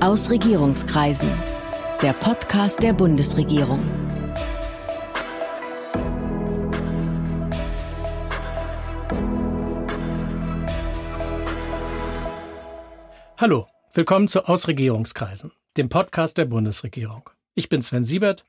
Aus Regierungskreisen. Der Podcast der Bundesregierung. Hallo, willkommen zu Aus Regierungskreisen, dem Podcast der Bundesregierung. Ich bin Sven Siebert,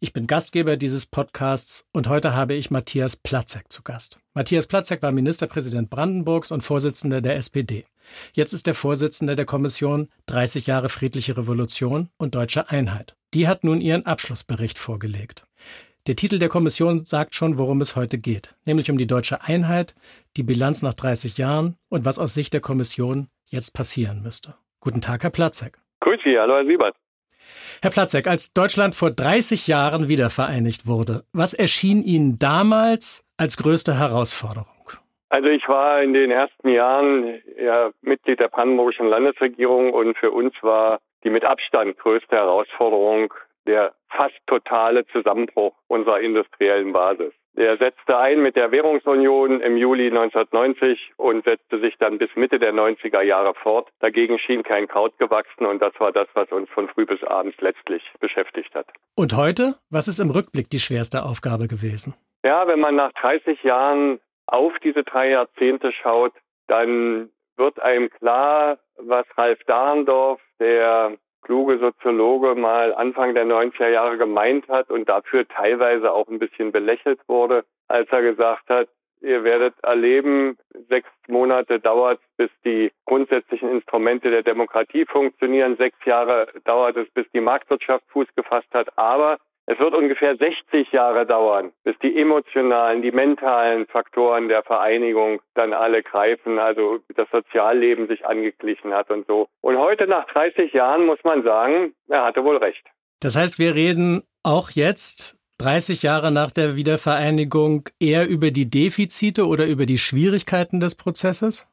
ich bin Gastgeber dieses Podcasts und heute habe ich Matthias Platzek zu Gast. Matthias Platzek war Ministerpräsident Brandenburgs und Vorsitzender der SPD. Jetzt ist er Vorsitzender der Kommission 30 Jahre friedliche Revolution und deutsche Einheit. Die hat nun ihren Abschlussbericht vorgelegt. Der Titel der Kommission sagt schon, worum es heute geht, nämlich um die deutsche Einheit, die Bilanz nach 30 Jahren und was aus Sicht der Kommission jetzt passieren müsste. Guten Tag, Herr Platzek. Grüß Sie, hallo Herr Siebert. Herr Platzek, als Deutschland vor 30 Jahren wiedervereinigt wurde, was erschien Ihnen damals als größte Herausforderung? Also ich war in den ersten Jahren ja, Mitglied der brandenburgischen Landesregierung und für uns war die mit Abstand größte Herausforderung der fast totale Zusammenbruch unserer industriellen Basis. Der setzte ein mit der Währungsunion im Juli 1990 und setzte sich dann bis Mitte der 90er Jahre fort. Dagegen schien kein Kraut gewachsen und das war das, was uns von früh bis abends letztlich beschäftigt hat. Und heute? Was ist im Rückblick die schwerste Aufgabe gewesen? Ja, wenn man nach 30 Jahren auf diese drei Jahrzehnte schaut, dann wird einem klar, was Ralf Dahrendorf, der kluge Soziologe, mal Anfang der 90er Jahre gemeint hat und dafür teilweise auch ein bisschen belächelt wurde, als er gesagt hat, ihr werdet erleben, sechs Monate dauert es, bis die grundsätzlichen Instrumente der Demokratie funktionieren, sechs Jahre dauert es, bis die Marktwirtschaft Fuß gefasst hat, aber es wird ungefähr 60 Jahre dauern, bis die emotionalen, die mentalen Faktoren der Vereinigung dann alle greifen, also das Sozialleben sich angeglichen hat und so. Und heute nach 30 Jahren muss man sagen, er hatte wohl recht. Das heißt, wir reden auch jetzt 30 Jahre nach der Wiedervereinigung eher über die Defizite oder über die Schwierigkeiten des Prozesses?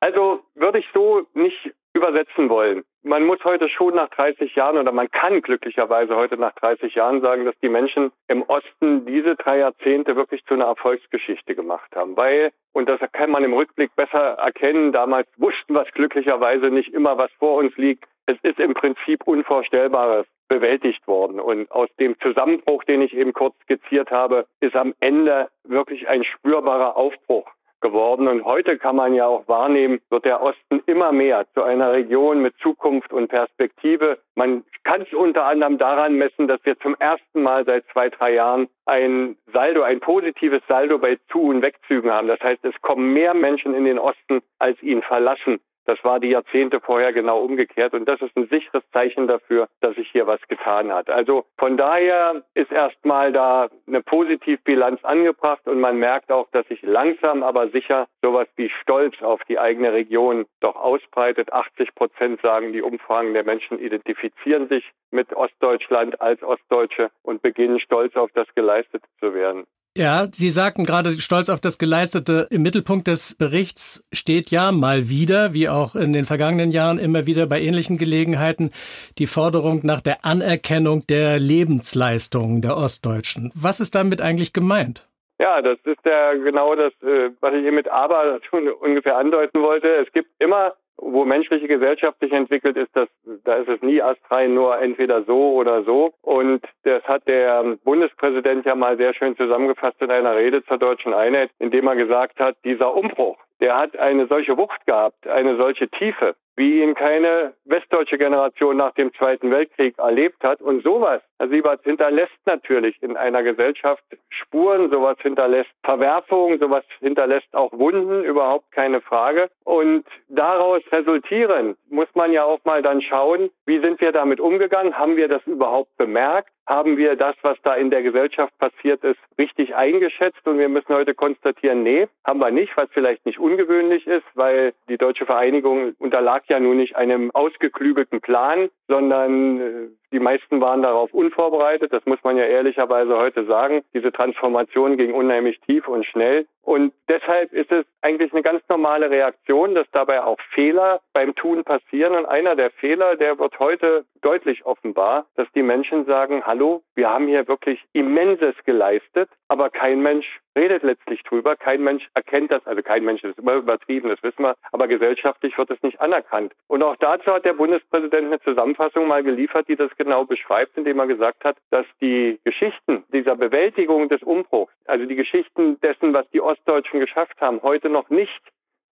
Also würde ich so nicht übersetzen wollen. Man muss heute schon nach 30 Jahren oder man kann glücklicherweise heute nach 30 Jahren sagen, dass die Menschen im Osten diese drei Jahrzehnte wirklich zu einer Erfolgsgeschichte gemacht haben. Weil, und das kann man im Rückblick besser erkennen, damals wussten wir es glücklicherweise nicht immer, was vor uns liegt. Es ist im Prinzip Unvorstellbares bewältigt worden. Und aus dem Zusammenbruch, den ich eben kurz skizziert habe, ist am Ende wirklich ein spürbarer Aufbruch geworden. Und heute kann man ja auch wahrnehmen, wird der Osten immer mehr zu einer Region mit Zukunft und Perspektive. Man kann es unter anderem daran messen, dass wir zum ersten Mal seit zwei, drei Jahren ein Saldo, ein positives Saldo bei Zu- und Wegzügen haben. Das heißt, es kommen mehr Menschen in den Osten, als ihn verlassen. Das war die Jahrzehnte vorher genau umgekehrt und das ist ein sicheres Zeichen dafür, dass sich hier was getan hat. Also von daher ist erstmal da eine Positivbilanz angebracht und man merkt auch, dass sich langsam aber sicher sowas wie Stolz auf die eigene Region doch ausbreitet. 80 Prozent sagen, die Umfragen der Menschen identifizieren sich mit Ostdeutschland als Ostdeutsche und beginnen stolz auf das Geleistete zu werden. Ja, Sie sagten gerade stolz auf das Geleistete. Im Mittelpunkt des Berichts steht ja mal wieder, wie auch in den vergangenen Jahren immer wieder bei ähnlichen Gelegenheiten, die Forderung nach der Anerkennung der Lebensleistungen der Ostdeutschen. Was ist damit eigentlich gemeint? Ja, das ist ja genau das, äh, was ich hier mit aber ungefähr andeuten wollte. Es gibt immer wo menschliche Gesellschaft sich entwickelt, ist das, da ist es nie astrein nur entweder so oder so. Und das hat der Bundespräsident ja mal sehr schön zusammengefasst in einer Rede zur deutschen Einheit, indem er gesagt hat, dieser Umbruch, der hat eine solche Wucht gehabt, eine solche Tiefe, wie ihn keine westdeutsche Generation nach dem Zweiten Weltkrieg erlebt hat. Und sowas, Herr Siebert, hinterlässt natürlich in einer Gesellschaft Spuren, sowas hinterlässt Verwerfungen, sowas hinterlässt auch Wunden, überhaupt keine Frage. Und daraus resultierend muss man ja auch mal dann schauen, wie sind wir damit umgegangen? Haben wir das überhaupt bemerkt? Haben wir das, was da in der Gesellschaft passiert ist, richtig eingeschätzt? Und wir müssen heute konstatieren, nee, haben wir nicht, was vielleicht nicht ungewöhnlich ist, weil die deutsche Vereinigung unterlag ja nun nicht einem ausgeklügelten Plan, sondern äh, die meisten waren darauf unvorbereitet. Das muss man ja ehrlicherweise heute sagen. Diese Transformation ging unheimlich tief und schnell. Und deshalb ist es eigentlich eine ganz normale Reaktion, dass dabei auch Fehler beim Tun passieren. Und einer der Fehler, der wird heute deutlich offenbar, dass die Menschen sagen, hallo, wir haben hier wirklich Immenses geleistet, aber kein Mensch redet letztlich drüber. Kein Mensch erkennt das, also kein Mensch, das ist immer übertrieben, das wissen wir, aber gesellschaftlich wird es nicht anerkannt. Und auch dazu hat der Bundespräsident eine Zusammenfassung mal geliefert, die das genau beschreibt, indem er gesagt hat, dass die Geschichten dieser Bewältigung des Umbruchs, also die Geschichten dessen, was die Ostdeutschen geschafft haben, heute noch nicht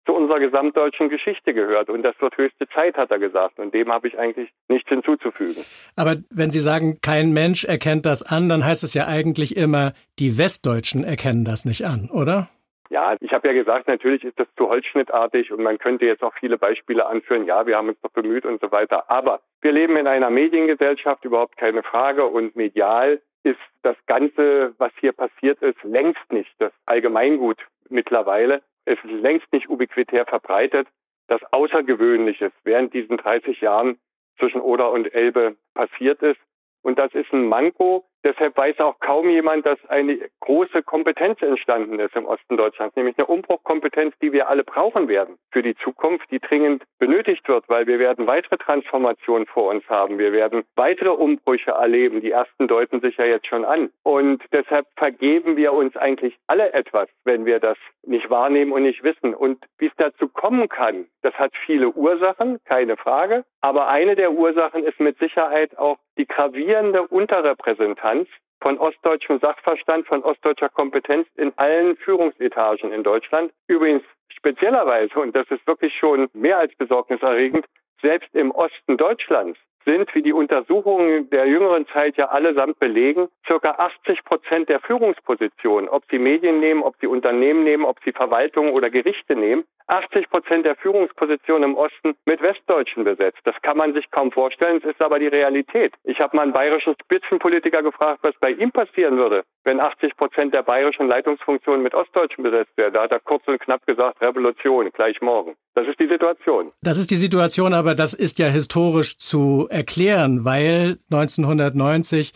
zu unserer gesamtdeutschen Geschichte gehört. Und das wird höchste Zeit, hat er gesagt. Und dem habe ich eigentlich nichts hinzuzufügen. Aber wenn Sie sagen, kein Mensch erkennt das an, dann heißt es ja eigentlich immer, die Westdeutschen erkennen das nicht an, oder? Ja, ich habe ja gesagt, natürlich ist das zu holzschnittartig und man könnte jetzt auch viele Beispiele anführen. Ja, wir haben uns doch bemüht und so weiter. Aber wir leben in einer Mediengesellschaft, überhaupt keine Frage. Und medial ist das Ganze, was hier passiert ist, längst nicht das Allgemeingut mittlerweile ist längst nicht ubiquitär verbreitet, dass Außergewöhnliches während diesen 30 Jahren zwischen Oder und Elbe passiert ist. Und das ist ein Manko, Deshalb weiß auch kaum jemand, dass eine große Kompetenz entstanden ist im Osten Deutschlands, nämlich eine Umbruchkompetenz, die wir alle brauchen werden für die Zukunft, die dringend benötigt wird, weil wir werden weitere Transformationen vor uns haben. Wir werden weitere Umbrüche erleben. Die ersten deuten sich ja jetzt schon an. Und deshalb vergeben wir uns eigentlich alle etwas, wenn wir das nicht wahrnehmen und nicht wissen. Und wie es dazu kommen kann, das hat viele Ursachen, keine Frage. Aber eine der Ursachen ist mit Sicherheit auch die gravierende Unterrepräsentanz von ostdeutschem Sachverstand, von ostdeutscher Kompetenz in allen Führungsetagen in Deutschland. Übrigens speziellerweise, und das ist wirklich schon mehr als besorgniserregend, selbst im Osten Deutschlands sind, wie die Untersuchungen der jüngeren Zeit ja allesamt belegen, circa 80 Prozent der Führungspositionen, ob sie Medien nehmen, ob sie Unternehmen nehmen, ob sie Verwaltungen oder Gerichte nehmen, 80 Prozent der Führungspositionen im Osten mit Westdeutschen besetzt. Das kann man sich kaum vorstellen, es ist aber die Realität. Ich habe mal einen bayerischen Spitzenpolitiker gefragt, was bei ihm passieren würde, wenn 80 Prozent der bayerischen Leitungsfunktionen mit Ostdeutschen besetzt wären. Da hat er kurz und knapp gesagt, Revolution, gleich morgen. Das ist die Situation. Das ist die Situation, aber das ist ja historisch zu erklären, weil 1990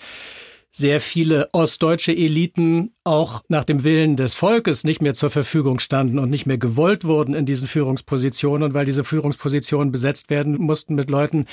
sehr viele ostdeutsche Eliten auch nach dem Willen des Volkes nicht mehr zur Verfügung standen und nicht mehr gewollt wurden in diesen Führungspositionen und weil diese Führungspositionen besetzt werden mussten mit Leuten,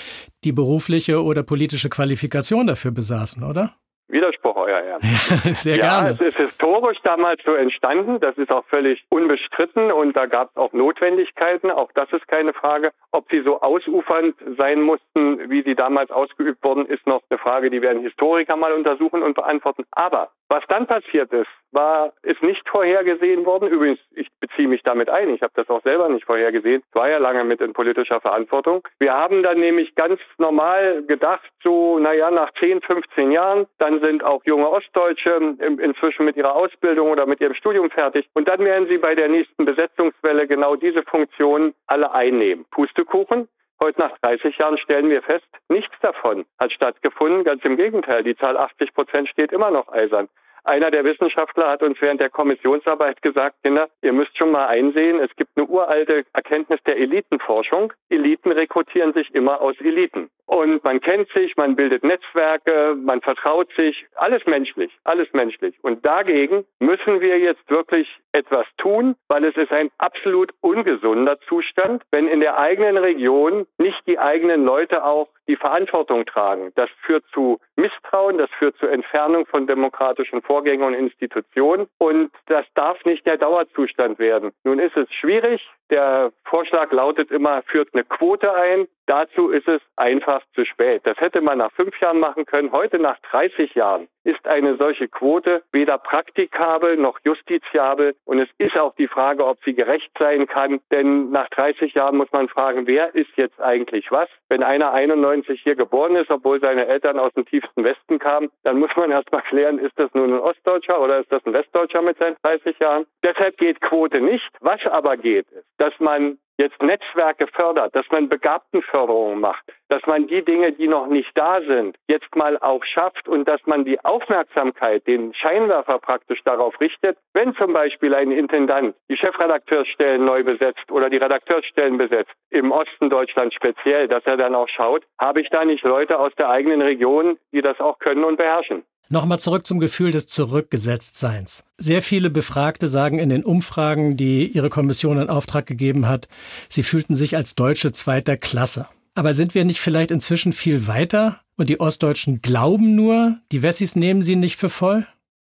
die berufliche oder politische Qualifikation dafür besaßen, oder? Widerspruch, euer Ehren. Sehr gerne. Ja, es ist historisch damals so entstanden. Das ist auch völlig unbestritten und da gab es auch Notwendigkeiten. Auch das ist keine Frage. Ob sie so ausufernd sein mussten, wie sie damals ausgeübt wurden, ist noch eine Frage, die werden Historiker mal untersuchen und beantworten. Aber was dann passiert ist, war, ist nicht vorhergesehen worden. Übrigens, ich beziehe mich damit ein. Ich habe das auch selber nicht vorhergesehen. War ja lange mit in politischer Verantwortung. Wir haben dann nämlich ganz normal gedacht, so, naja, nach 10, 15 Jahren, dann sind auch junge Ostdeutsche inzwischen mit ihrer Ausbildung oder mit ihrem Studium fertig. Und dann werden sie bei der nächsten Besetzungswelle genau diese Funktionen alle einnehmen. Pustekuchen. Heute nach 30 Jahren stellen wir fest, nichts davon hat stattgefunden. Ganz im Gegenteil, die Zahl 80 Prozent steht immer noch eisern. Einer der Wissenschaftler hat uns während der Kommissionsarbeit gesagt, Kinder, ihr müsst schon mal einsehen, es gibt eine uralte Erkenntnis der Elitenforschung. Eliten rekrutieren sich immer aus Eliten. Und man kennt sich, man bildet Netzwerke, man vertraut sich, alles menschlich, alles menschlich. Und dagegen müssen wir jetzt wirklich etwas tun, weil es ist ein absolut ungesunder Zustand, wenn in der eigenen Region nicht die eigenen Leute auch die Verantwortung tragen. Das führt zu Misstrauen, das führt zur Entfernung von demokratischen Vorgängen und Institutionen und das darf nicht der Dauerzustand werden. Nun ist es schwierig. Der Vorschlag lautet immer, führt eine Quote ein. Dazu ist es einfach zu spät. Das hätte man nach fünf Jahren machen können. Heute nach 30 Jahren ist eine solche Quote weder praktikabel noch justiziabel. Und es ist auch die Frage, ob sie gerecht sein kann. Denn nach 30 Jahren muss man fragen, wer ist jetzt eigentlich was? Wenn einer 91 hier geboren ist, obwohl seine Eltern aus dem tiefsten Westen kamen, dann muss man erst mal klären, ist das nun ein Ostdeutscher oder ist das ein Westdeutscher mit seinen 30 Jahren? Deshalb geht Quote nicht. Was aber geht, ist, dass man jetzt Netzwerke fördert, dass man Begabtenförderung macht, dass man die Dinge, die noch nicht da sind, jetzt mal auch schafft und dass man die Aufmerksamkeit, den Scheinwerfer praktisch darauf richtet, wenn zum Beispiel ein Intendant die Chefredakteursstellen neu besetzt oder die Redakteursstellen besetzt, im Osten Deutschlands speziell, dass er dann auch schaut, habe ich da nicht Leute aus der eigenen Region, die das auch können und beherrschen. Nochmal zurück zum Gefühl des Zurückgesetztseins. Sehr viele Befragte sagen in den Umfragen, die ihre Kommission in Auftrag gegeben hat, sie fühlten sich als Deutsche zweiter Klasse. Aber sind wir nicht vielleicht inzwischen viel weiter und die Ostdeutschen glauben nur, die Wessis nehmen sie nicht für voll?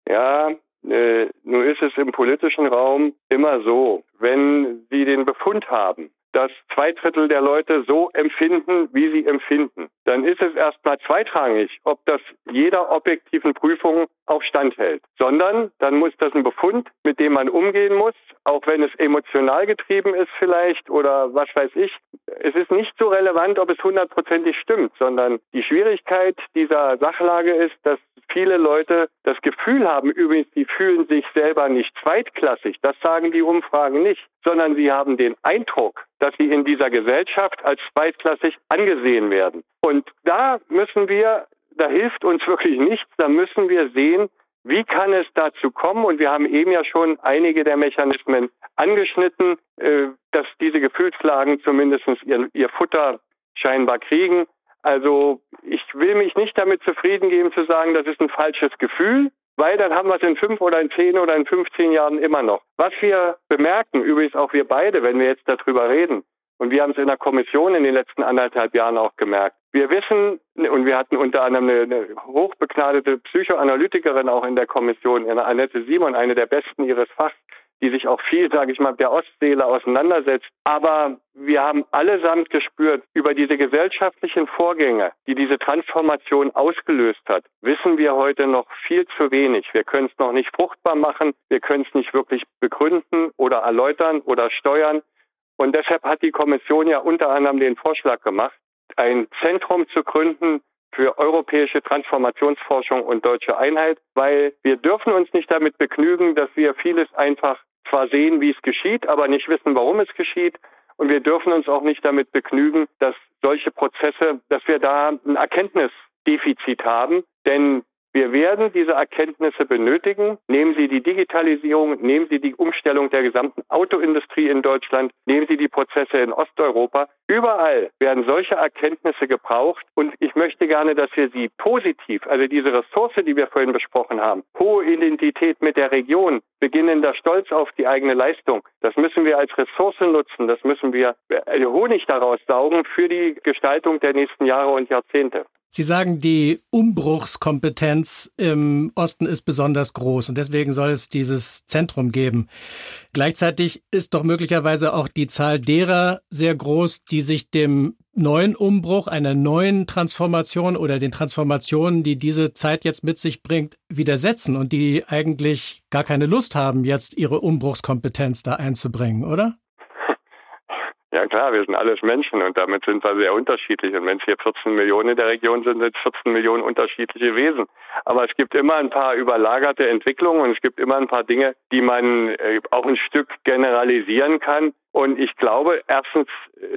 Ja, äh, nun ist es im politischen Raum immer so, wenn Sie den Befund haben, dass zwei Drittel der Leute so empfinden, wie sie empfinden, dann ist es erstmal zweitrangig, ob das jeder objektiven Prüfung auch standhält, sondern dann muss das ein Befund, mit dem man umgehen muss, auch wenn es emotional getrieben ist vielleicht oder was weiß ich. Es ist nicht so relevant, ob es hundertprozentig stimmt, sondern die Schwierigkeit dieser Sachlage ist, dass viele Leute das Gefühl haben, übrigens, die fühlen sich selber nicht zweitklassig, das sagen die Umfragen nicht, sondern sie haben den Eindruck, dass sie in dieser Gesellschaft als zweitklassig angesehen werden. Und da müssen wir, da hilft uns wirklich nichts, da müssen wir sehen, wie kann es dazu kommen? Und wir haben eben ja schon einige der Mechanismen angeschnitten, äh, dass diese Gefühlslagen zumindest ihr, ihr Futter scheinbar kriegen. Also ich will mich nicht damit zufrieden geben zu sagen, das ist ein falsches Gefühl, weil dann haben wir es in fünf oder in zehn oder in 15 Jahren immer noch. Was wir bemerken, übrigens auch wir beide, wenn wir jetzt darüber reden, und wir haben es in der Kommission in den letzten anderthalb Jahren auch gemerkt. Wir wissen, und wir hatten unter anderem eine, eine hochbegnadete Psychoanalytikerin auch in der Kommission, Annette Simon, eine der besten ihres Fachs, die sich auch viel, sage ich mal, der Ostseele auseinandersetzt. Aber wir haben allesamt gespürt, über diese gesellschaftlichen Vorgänge, die diese Transformation ausgelöst hat, wissen wir heute noch viel zu wenig. Wir können es noch nicht fruchtbar machen, wir können es nicht wirklich begründen oder erläutern oder steuern. Und deshalb hat die Kommission ja unter anderem den Vorschlag gemacht, ein Zentrum zu gründen für europäische Transformationsforschung und deutsche Einheit, weil wir dürfen uns nicht damit begnügen, dass wir vieles einfach zwar sehen, wie es geschieht, aber nicht wissen, warum es geschieht. Und wir dürfen uns auch nicht damit begnügen, dass solche Prozesse, dass wir da ein Erkenntnisdefizit haben. Denn wir werden diese Erkenntnisse benötigen. Nehmen Sie die Digitalisierung, nehmen Sie die Umstellung der gesamten Autoindustrie in Deutschland, nehmen Sie die Prozesse in Osteuropa. Überall werden solche Erkenntnisse gebraucht und ich möchte gerne, dass wir sie positiv, also diese Ressource, die wir vorhin besprochen haben, hohe Identität mit der Region, beginnender Stolz auf die eigene Leistung, das müssen wir als Ressource nutzen, das müssen wir äh, Honig daraus saugen für die Gestaltung der nächsten Jahre und Jahrzehnte. Sie sagen, die Umbruchskompetenz im Osten ist besonders groß und deswegen soll es dieses Zentrum geben. Gleichzeitig ist doch möglicherweise auch die Zahl derer sehr groß, die sich dem neuen Umbruch, einer neuen Transformation oder den Transformationen, die diese Zeit jetzt mit sich bringt, widersetzen und die eigentlich gar keine Lust haben, jetzt ihre Umbruchskompetenz da einzubringen, oder? Ja klar, wir sind alles Menschen und damit sind wir sehr unterschiedlich. Und wenn es hier 14 Millionen in der Region sind, sind es 14 Millionen unterschiedliche Wesen. Aber es gibt immer ein paar überlagerte Entwicklungen und es gibt immer ein paar Dinge, die man äh, auch ein Stück generalisieren kann. Und ich glaube erstens,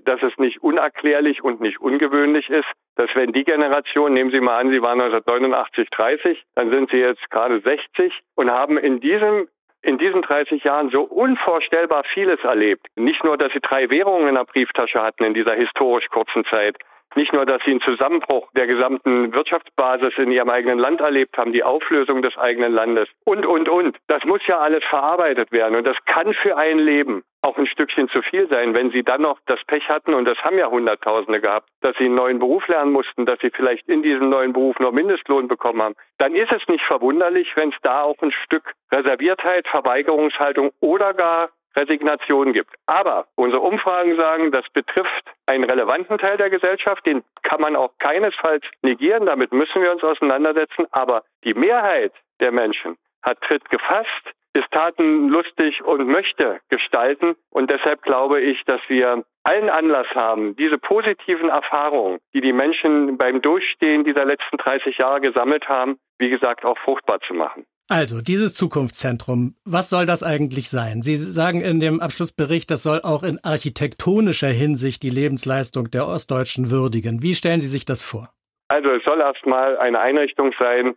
dass es nicht unerklärlich und nicht ungewöhnlich ist, dass wenn die Generation, nehmen Sie mal an, Sie waren 1989 30, dann sind Sie jetzt gerade 60 und haben in diesem in diesen 30 Jahren so unvorstellbar vieles erlebt. Nicht nur, dass sie drei Währungen in der Brieftasche hatten in dieser historisch kurzen Zeit, nicht nur, dass sie einen Zusammenbruch der gesamten Wirtschaftsbasis in ihrem eigenen Land erlebt haben, die Auflösung des eigenen Landes und, und, und. Das muss ja alles verarbeitet werden. Und das kann für ein Leben auch ein Stückchen zu viel sein, wenn sie dann noch das Pech hatten, und das haben ja Hunderttausende gehabt, dass sie einen neuen Beruf lernen mussten, dass sie vielleicht in diesem neuen Beruf nur Mindestlohn bekommen haben, dann ist es nicht verwunderlich, wenn es da auch ein Stück Reserviertheit, Verweigerungshaltung oder gar Resignation gibt. Aber unsere Umfragen sagen, das betrifft einen relevanten Teil der Gesellschaft, den kann man auch keinesfalls negieren, damit müssen wir uns auseinandersetzen, aber die Mehrheit der Menschen hat Tritt gefasst, ist tatenlustig und möchte gestalten und deshalb glaube ich, dass wir allen Anlass haben, diese positiven Erfahrungen, die die Menschen beim Durchstehen dieser letzten 30 Jahre gesammelt haben, wie gesagt, auch fruchtbar zu machen. Also, dieses Zukunftszentrum, was soll das eigentlich sein? Sie sagen in dem Abschlussbericht, das soll auch in architektonischer Hinsicht die Lebensleistung der Ostdeutschen würdigen. Wie stellen Sie sich das vor? Also, es soll erstmal eine Einrichtung sein,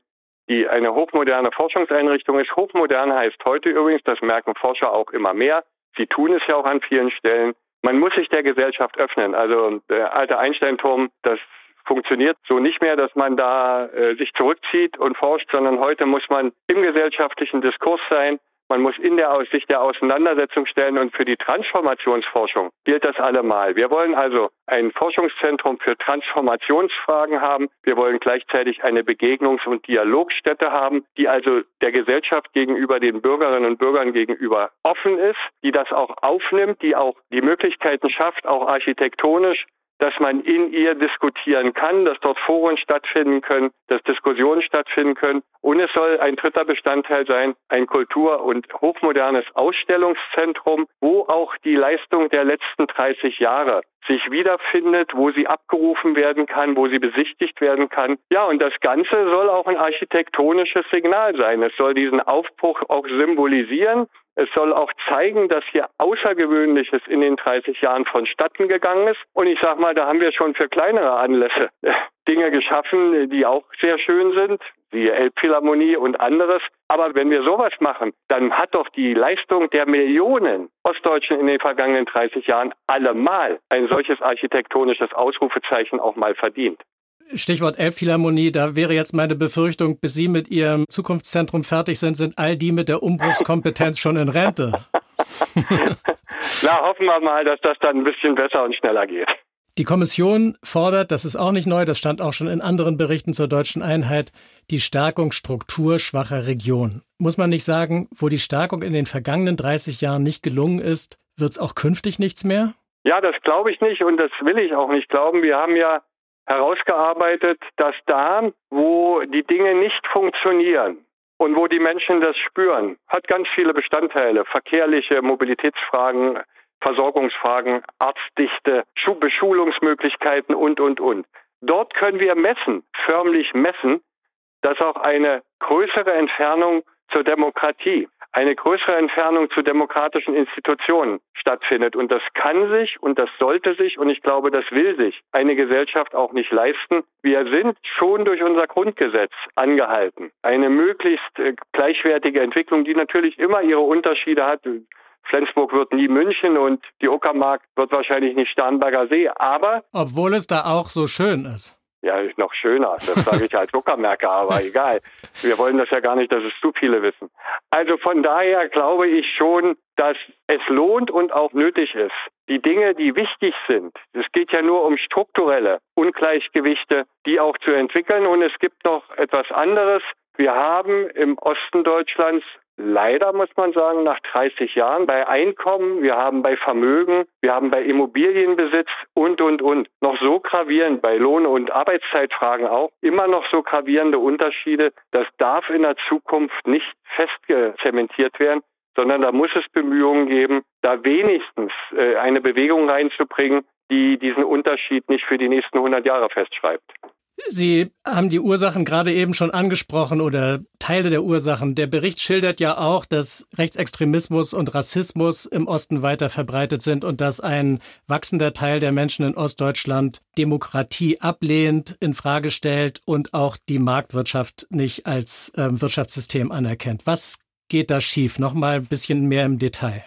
die eine hochmoderne Forschungseinrichtung ist. Hochmodern heißt heute übrigens, das merken Forscher auch immer mehr. Sie tun es ja auch an vielen Stellen. Man muss sich der Gesellschaft öffnen. Also der alte Einsteinturm, das funktioniert so nicht mehr, dass man da äh, sich zurückzieht und forscht, sondern heute muss man im gesellschaftlichen Diskurs sein. man muss in der sich der Auseinandersetzung stellen und für die Transformationsforschung gilt das allemal. Wir wollen also ein Forschungszentrum für Transformationsfragen haben. Wir wollen gleichzeitig eine Begegnungs- und Dialogstätte haben, die also der Gesellschaft gegenüber den Bürgerinnen und Bürgern gegenüber offen ist, die das auch aufnimmt, die auch die Möglichkeiten schafft, auch architektonisch dass man in ihr diskutieren kann, dass dort Foren stattfinden können, dass Diskussionen stattfinden können. Und es soll ein dritter Bestandteil sein, ein Kultur- und hochmodernes Ausstellungszentrum, wo auch die Leistung der letzten 30 Jahre sich wiederfindet, wo sie abgerufen werden kann, wo sie besichtigt werden kann. Ja, und das Ganze soll auch ein architektonisches Signal sein. Es soll diesen Aufbruch auch symbolisieren. Es soll auch zeigen, dass hier Außergewöhnliches in den 30 Jahren vonstatten gegangen ist. Und ich sage mal, da haben wir schon für kleinere Anlässe Dinge geschaffen, die auch sehr schön sind, wie Elbphilharmonie und anderes. Aber wenn wir sowas machen, dann hat doch die Leistung der Millionen Ostdeutschen in den vergangenen 30 Jahren allemal ein solches architektonisches Ausrufezeichen auch mal verdient. Stichwort Elbphilharmonie, da wäre jetzt meine Befürchtung, bis Sie mit Ihrem Zukunftszentrum fertig sind, sind all die mit der Umbruchskompetenz schon in Rente. Na, hoffen wir mal, dass das dann ein bisschen besser und schneller geht. Die Kommission fordert, das ist auch nicht neu, das stand auch schon in anderen Berichten zur deutschen Einheit, die Stärkung strukturschwacher Regionen. Muss man nicht sagen, wo die Stärkung in den vergangenen 30 Jahren nicht gelungen ist, wird es auch künftig nichts mehr? Ja, das glaube ich nicht und das will ich auch nicht glauben. Wir haben ja herausgearbeitet, dass da, wo die Dinge nicht funktionieren und wo die Menschen das spüren, hat ganz viele Bestandteile, verkehrliche Mobilitätsfragen, Versorgungsfragen, Arztdichte, Beschulungsmöglichkeiten und, und, und. Dort können wir messen, förmlich messen, dass auch eine größere Entfernung zur Demokratie, eine größere Entfernung zu demokratischen Institutionen stattfindet. Und das kann sich und das sollte sich und ich glaube, das will sich eine Gesellschaft auch nicht leisten. Wir sind schon durch unser Grundgesetz angehalten. Eine möglichst äh, gleichwertige Entwicklung, die natürlich immer ihre Unterschiede hat. Flensburg wird nie München und die Uckermark wird wahrscheinlich nicht Starnberger See, aber. Obwohl es da auch so schön ist. Ja, noch schöner. Das sage ich als Uckermärker, aber egal. Wir wollen das ja gar nicht, dass es zu viele wissen. Also von daher glaube ich schon, dass es lohnt und auch nötig ist. Die Dinge, die wichtig sind, es geht ja nur um strukturelle Ungleichgewichte, die auch zu entwickeln. Und es gibt noch etwas anderes. Wir haben im Osten Deutschlands leider, muss man sagen, nach 30 Jahren bei Einkommen, wir haben bei Vermögen, wir haben bei Immobilienbesitz und, und, und noch so gravierend, bei Lohn- und Arbeitszeitfragen auch, immer noch so gravierende Unterschiede. Das darf in der Zukunft nicht festgezementiert werden, sondern da muss es Bemühungen geben, da wenigstens äh, eine Bewegung reinzubringen, die diesen Unterschied nicht für die nächsten 100 Jahre festschreibt. Sie haben die Ursachen gerade eben schon angesprochen oder Teile der Ursachen. Der Bericht schildert ja auch, dass Rechtsextremismus und Rassismus im Osten weiter verbreitet sind und dass ein wachsender Teil der Menschen in Ostdeutschland Demokratie ablehnt, in Frage stellt und auch die Marktwirtschaft nicht als äh, Wirtschaftssystem anerkennt. Was geht da schief? Nochmal ein bisschen mehr im Detail.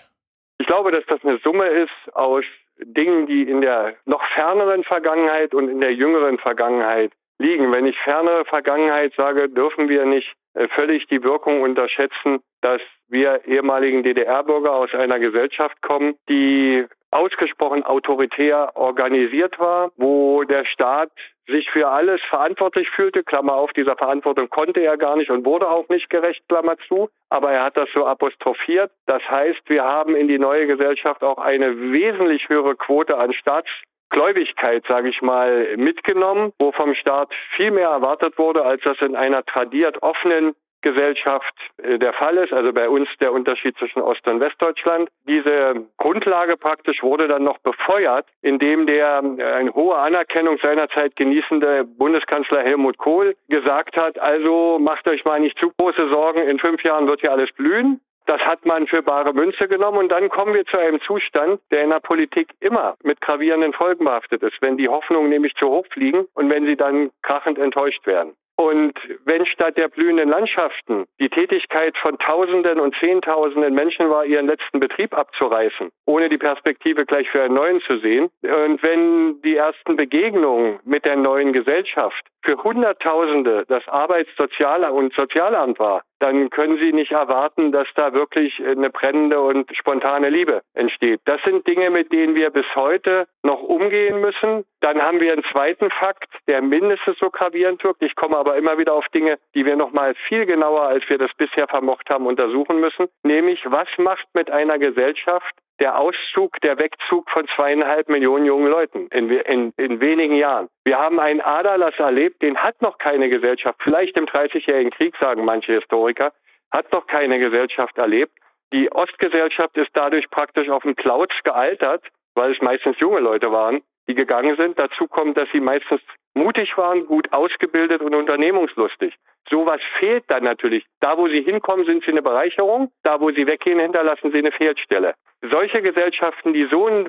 Ich glaube, dass das eine Summe ist aus Dingen, die in der noch ferneren Vergangenheit und in der jüngeren Vergangenheit liegen. Wenn ich ferne Vergangenheit sage, dürfen wir nicht äh, völlig die Wirkung unterschätzen, dass wir ehemaligen DDR-Bürger aus einer Gesellschaft kommen, die ausgesprochen autoritär organisiert war, wo der Staat sich für alles verantwortlich fühlte, Klammer auf, dieser Verantwortung konnte er gar nicht und wurde auch nicht gerecht, Klammer zu, aber er hat das so apostrophiert. Das heißt, wir haben in die neue Gesellschaft auch eine wesentlich höhere Quote an Staats Gläubigkeit, sage ich mal, mitgenommen, wo vom Staat viel mehr erwartet wurde, als das in einer tradiert offenen Gesellschaft äh, der Fall ist, also bei uns der Unterschied zwischen Ost- und Westdeutschland. Diese Grundlage praktisch wurde dann noch befeuert, indem der äh, eine hohe Anerkennung seinerzeit genießende Bundeskanzler Helmut Kohl gesagt hat, also macht euch mal nicht zu große Sorgen, in fünf Jahren wird hier alles blühen. Das hat man für bare Münze genommen und dann kommen wir zu einem Zustand, der in der Politik immer mit gravierenden Folgen behaftet ist, wenn die Hoffnungen nämlich zu hoch fliegen und wenn sie dann krachend enttäuscht werden. Und wenn statt der blühenden Landschaften die Tätigkeit von Tausenden und Zehntausenden Menschen war, ihren letzten Betrieb abzureißen, ohne die Perspektive gleich für einen neuen zu sehen, und wenn die ersten Begegnungen mit der neuen Gesellschaft für Hunderttausende das Arbeits-, Soziale und Sozialamt war, dann können Sie nicht erwarten, dass da wirklich eine brennende und spontane Liebe entsteht. Das sind Dinge, mit denen wir bis heute noch umgehen müssen. Dann haben wir einen zweiten Fakt, der mindestens so gravierend wirkt. Ich komme aber immer wieder auf Dinge, die wir noch mal viel genauer, als wir das bisher vermocht haben, untersuchen müssen. Nämlich, was macht mit einer Gesellschaft der Auszug, der Wegzug von zweieinhalb Millionen jungen Leuten in, in, in wenigen Jahren. Wir haben einen Aderlass erlebt, den hat noch keine Gesellschaft, vielleicht im Dreißigjährigen Krieg, sagen manche Historiker, hat noch keine Gesellschaft erlebt. Die Ostgesellschaft ist dadurch praktisch auf dem Plauz gealtert, weil es meistens junge Leute waren, die gegangen sind. Dazu kommt, dass sie meistens mutig waren, gut ausgebildet und unternehmungslustig. Sowas fehlt dann natürlich. Da, wo sie hinkommen, sind sie eine Bereicherung. Da, wo sie weggehen, hinterlassen sie eine Fehlstelle. Solche Gesellschaften, die so, ein,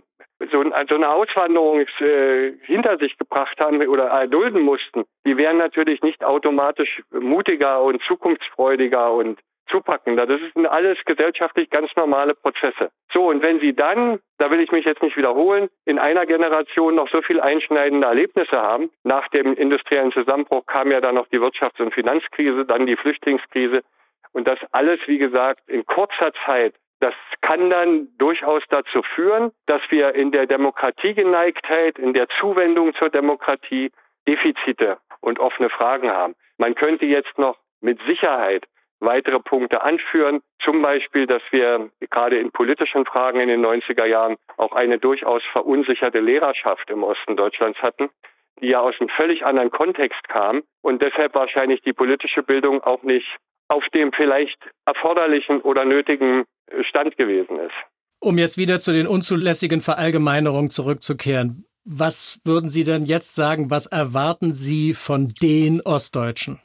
so, ein, so eine Auswanderung äh, hinter sich gebracht haben oder erdulden mussten, die wären natürlich nicht automatisch mutiger und zukunftsfreudiger und zupackender. Das sind alles gesellschaftlich ganz normale Prozesse. So, und wenn Sie dann, da will ich mich jetzt nicht wiederholen, in einer Generation noch so viel einschneidende Erlebnisse haben, nach dem industriellen Zusammenbruch kam ja dann noch die Wirtschafts- und Finanzkrise, dann die Flüchtlingskrise und das alles, wie gesagt, in kurzer Zeit das kann dann durchaus dazu führen, dass wir in der Demokratiegeneigtheit, in der Zuwendung zur Demokratie Defizite und offene Fragen haben. Man könnte jetzt noch mit Sicherheit weitere Punkte anführen. Zum Beispiel, dass wir gerade in politischen Fragen in den 90er Jahren auch eine durchaus verunsicherte Lehrerschaft im Osten Deutschlands hatten, die ja aus einem völlig anderen Kontext kam und deshalb wahrscheinlich die politische Bildung auch nicht auf dem vielleicht erforderlichen oder nötigen Stand gewesen ist. Um jetzt wieder zu den unzulässigen Verallgemeinerungen zurückzukehren, was würden Sie denn jetzt sagen, was erwarten Sie von den Ostdeutschen?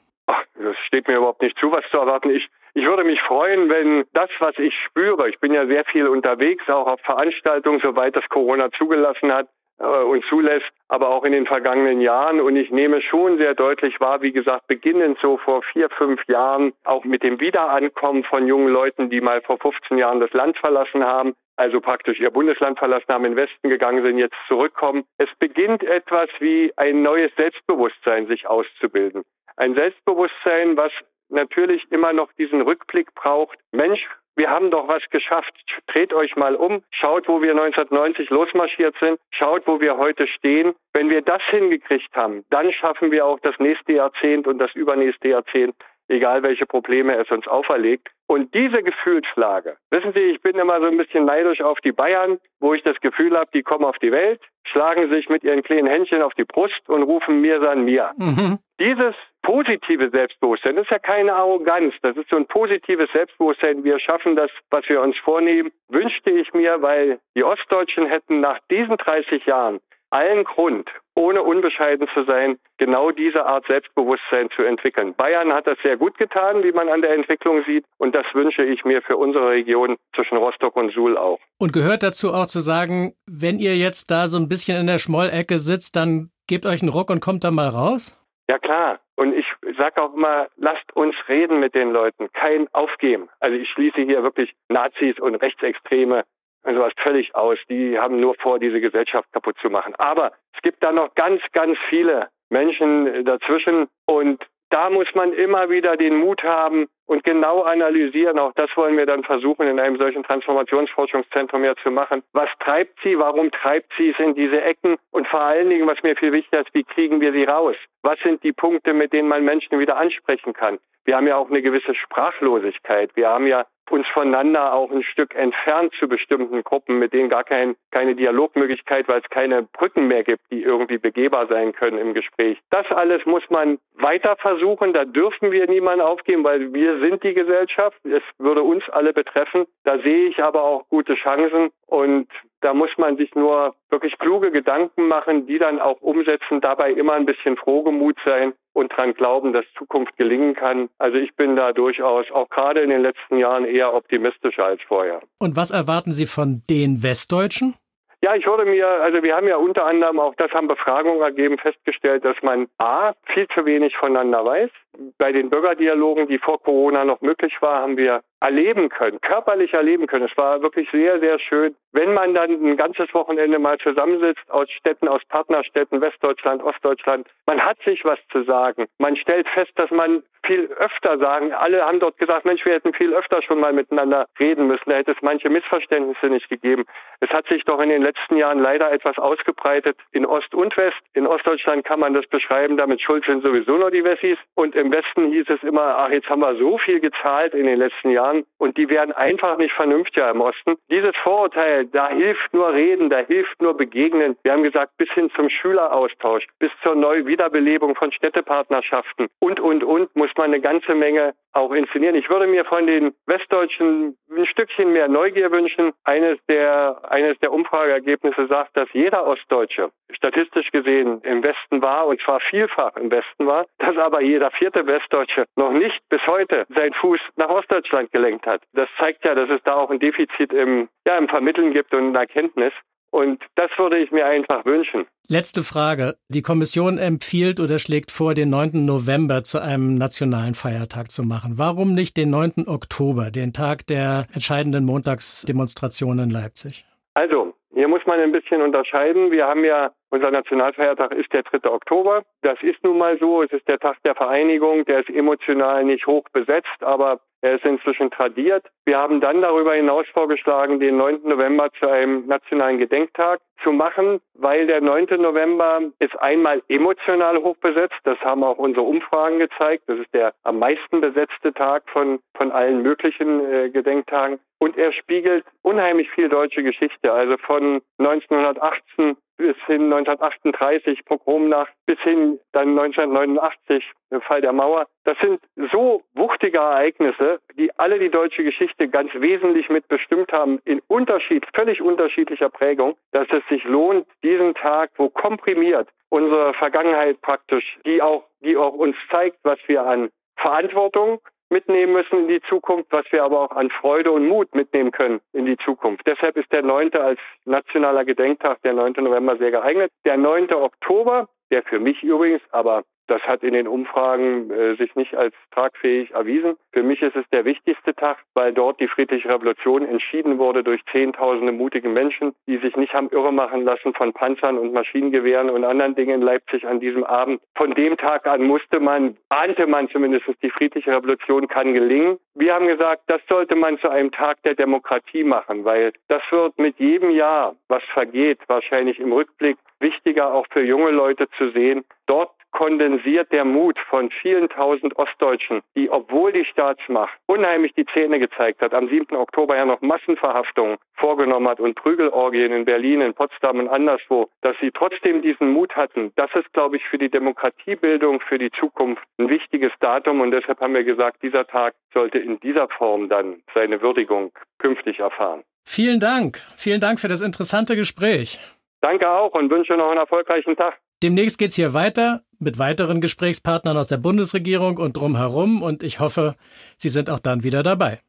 Steht mir überhaupt nicht zu, was zu erwarten. Ich, ich würde mich freuen, wenn das, was ich spüre, ich bin ja sehr viel unterwegs, auch auf Veranstaltungen, soweit das Corona zugelassen hat, äh, und zulässt, aber auch in den vergangenen Jahren. Und ich nehme schon sehr deutlich wahr, wie gesagt, beginnend so vor vier, fünf Jahren, auch mit dem Wiederankommen von jungen Leuten, die mal vor 15 Jahren das Land verlassen haben, also praktisch ihr Bundesland verlassen haben, in den Westen gegangen sind, jetzt zurückkommen. Es beginnt etwas wie ein neues Selbstbewusstsein sich auszubilden. Ein Selbstbewusstsein, was natürlich immer noch diesen Rückblick braucht. Mensch, wir haben doch was geschafft. Dreht euch mal um, schaut, wo wir 1990 losmarschiert sind, schaut, wo wir heute stehen. Wenn wir das hingekriegt haben, dann schaffen wir auch das nächste Jahrzehnt und das übernächste Jahrzehnt, egal welche Probleme es uns auferlegt. Und diese Gefühlslage, wissen Sie, ich bin immer so ein bisschen neidisch auf die Bayern, wo ich das Gefühl habe, die kommen auf die Welt, schlagen sich mit ihren kleinen Händchen auf die Brust und rufen mir san mir. Mhm. Dieses positive Selbstbewusstsein, das ist ja keine Arroganz, das ist so ein positives Selbstbewusstsein. Wir schaffen das, was wir uns vornehmen, wünschte ich mir, weil die Ostdeutschen hätten nach diesen 30 Jahren allen Grund, ohne unbescheiden zu sein, genau diese Art Selbstbewusstsein zu entwickeln. Bayern hat das sehr gut getan, wie man an der Entwicklung sieht, und das wünsche ich mir für unsere Region zwischen Rostock und Suhl auch. Und gehört dazu auch zu sagen, wenn ihr jetzt da so ein bisschen in der Schmollecke sitzt, dann gebt euch einen Ruck und kommt da mal raus? Ja klar. Und ich sage auch immer, lasst uns reden mit den Leuten, kein Aufgeben. Also ich schließe hier wirklich Nazis und Rechtsextreme und sowas völlig aus. Die haben nur vor, diese Gesellschaft kaputt zu machen. Aber es gibt da noch ganz, ganz viele Menschen dazwischen und da muss man immer wieder den Mut haben und genau analysieren. Auch das wollen wir dann versuchen, in einem solchen Transformationsforschungszentrum ja zu machen. Was treibt sie? Warum treibt sie es in diese Ecken? Und vor allen Dingen, was mir viel wichtiger ist, wie kriegen wir sie raus? Was sind die Punkte, mit denen man Menschen wieder ansprechen kann? Wir haben ja auch eine gewisse Sprachlosigkeit. Wir haben ja uns voneinander auch ein Stück entfernt zu bestimmten Gruppen, mit denen gar kein, keine Dialogmöglichkeit, weil es keine Brücken mehr gibt, die irgendwie begehbar sein können im Gespräch. Das alles muss man weiter versuchen. Da dürfen wir niemanden aufgeben, weil wir sind die Gesellschaft. Es würde uns alle betreffen. Da sehe ich aber auch gute Chancen und da muss man sich nur wirklich kluge Gedanken machen, die dann auch umsetzen, dabei immer ein bisschen frohgemut sein und dran glauben, dass Zukunft gelingen kann. Also ich bin da durchaus auch gerade in den letzten Jahren eher optimistischer als vorher. Und was erwarten Sie von den Westdeutschen? Ja, ich würde mir, also wir haben ja unter anderem auch, das haben Befragungen ergeben, festgestellt, dass man A, viel zu wenig voneinander weiß. Bei den Bürgerdialogen, die vor Corona noch möglich war, haben wir erleben können, körperlich erleben können. Es war wirklich sehr, sehr schön, wenn man dann ein ganzes Wochenende mal zusammensitzt aus Städten, aus Partnerstädten, Westdeutschland, Ostdeutschland. Man hat sich was zu sagen. Man stellt fest, dass man viel öfter sagen. Alle haben dort gesagt, Mensch, wir hätten viel öfter schon mal miteinander reden müssen. Da hätte es manche Missverständnisse nicht gegeben. Es hat sich doch in den letzten Jahren leider etwas ausgebreitet in Ost und West. In Ostdeutschland kann man das beschreiben, damit schuld sind sowieso nur die Wessis. Und im Westen hieß es immer, ach, jetzt haben wir so viel gezahlt in den letzten Jahren und die werden einfach nicht vernünftiger im Osten. Dieses Vorurteil, da hilft nur Reden, da hilft nur Begegnen. Wir haben gesagt, bis hin zum Schüleraustausch, bis zur Neuwiederbelebung von Städtepartnerschaften und, und, und muss man eine ganze Menge auch inszenieren. Ich würde mir von den Westdeutschen ein Stückchen mehr Neugier wünschen. Eines der, eines der Umfrageergebnisse sagt, dass jeder Ostdeutsche statistisch gesehen im Westen war und zwar vielfach im Westen war, dass aber jeder vierte Westdeutsche noch nicht bis heute seinen Fuß nach Ostdeutschland gelenkt hat. Das zeigt ja, dass es da auch ein Defizit im, ja, im Vermitteln gibt und in Erkenntnis. Und das würde ich mir einfach wünschen. Letzte Frage. Die Kommission empfiehlt oder schlägt vor, den 9. November zu einem nationalen Feiertag zu machen. Warum nicht den 9. Oktober, den Tag der entscheidenden Montagsdemonstration in Leipzig? Also, hier muss man ein bisschen unterscheiden. Wir haben ja, unser Nationalfeiertag ist der 3. Oktober. Das ist nun mal so. Es ist der Tag der Vereinigung. Der ist emotional nicht hoch besetzt, aber er ist inzwischen tradiert. Wir haben dann darüber hinaus vorgeschlagen, den 9. November zu einem nationalen Gedenktag zu machen, weil der 9. November ist einmal emotional hochbesetzt. Das haben auch unsere Umfragen gezeigt. Das ist der am meisten besetzte Tag von, von allen möglichen äh, Gedenktagen. Und er spiegelt unheimlich viel deutsche Geschichte. Also von 1918 bis hin 1938 Pogromnacht, bis hin dann 1989 der Fall der Mauer. Das sind so wuchtige Ereignisse, die alle die deutsche Geschichte ganz wesentlich mitbestimmt haben, in Unterschied, völlig unterschiedlicher Prägung, dass es sich lohnt, diesen Tag, wo komprimiert unsere Vergangenheit praktisch, die auch, die auch uns zeigt, was wir an Verantwortung, mitnehmen müssen in die Zukunft, was wir aber auch an Freude und Mut mitnehmen können in die Zukunft. Deshalb ist der 9. als nationaler Gedenktag, der 9. November, sehr geeignet. Der 9. Oktober, der für mich übrigens, aber das hat in den Umfragen äh, sich nicht als tragfähig erwiesen. Für mich ist es der wichtigste Tag, weil dort die friedliche Revolution entschieden wurde durch Zehntausende mutige Menschen, die sich nicht haben irre machen lassen von Panzern und Maschinengewehren und anderen Dingen in Leipzig an diesem Abend. Von dem Tag an musste man, ahnte man zumindest, die friedliche Revolution kann gelingen. Wir haben gesagt, das sollte man zu einem Tag der Demokratie machen, weil das wird mit jedem Jahr, was vergeht, wahrscheinlich im Rückblick wichtiger auch für junge Leute zu sehen. Dort kondensiert der Mut von vielen tausend Ostdeutschen, die, obwohl die Staatsmacht unheimlich die Zähne gezeigt hat, am 7. Oktober ja noch Massenverhaftungen vorgenommen hat und Prügelorgien in Berlin, in Potsdam und anderswo, dass sie trotzdem diesen Mut hatten. Das ist, glaube ich, für die Demokratiebildung, für die Zukunft ein wichtiges Datum und deshalb haben wir gesagt, dieser Tag sollte in dieser Form dann seine Würdigung künftig erfahren. Vielen Dank. Vielen Dank für das interessante Gespräch. Danke auch und wünsche noch einen erfolgreichen Tag. Demnächst geht's hier weiter mit weiteren Gesprächspartnern aus der Bundesregierung und drumherum und ich hoffe, Sie sind auch dann wieder dabei.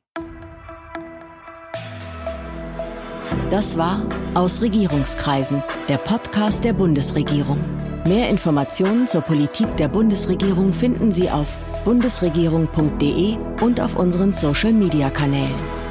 Das war Aus Regierungskreisen, der Podcast der Bundesregierung. Mehr Informationen zur Politik der Bundesregierung finden Sie auf bundesregierung.de und auf unseren Social-Media-Kanälen.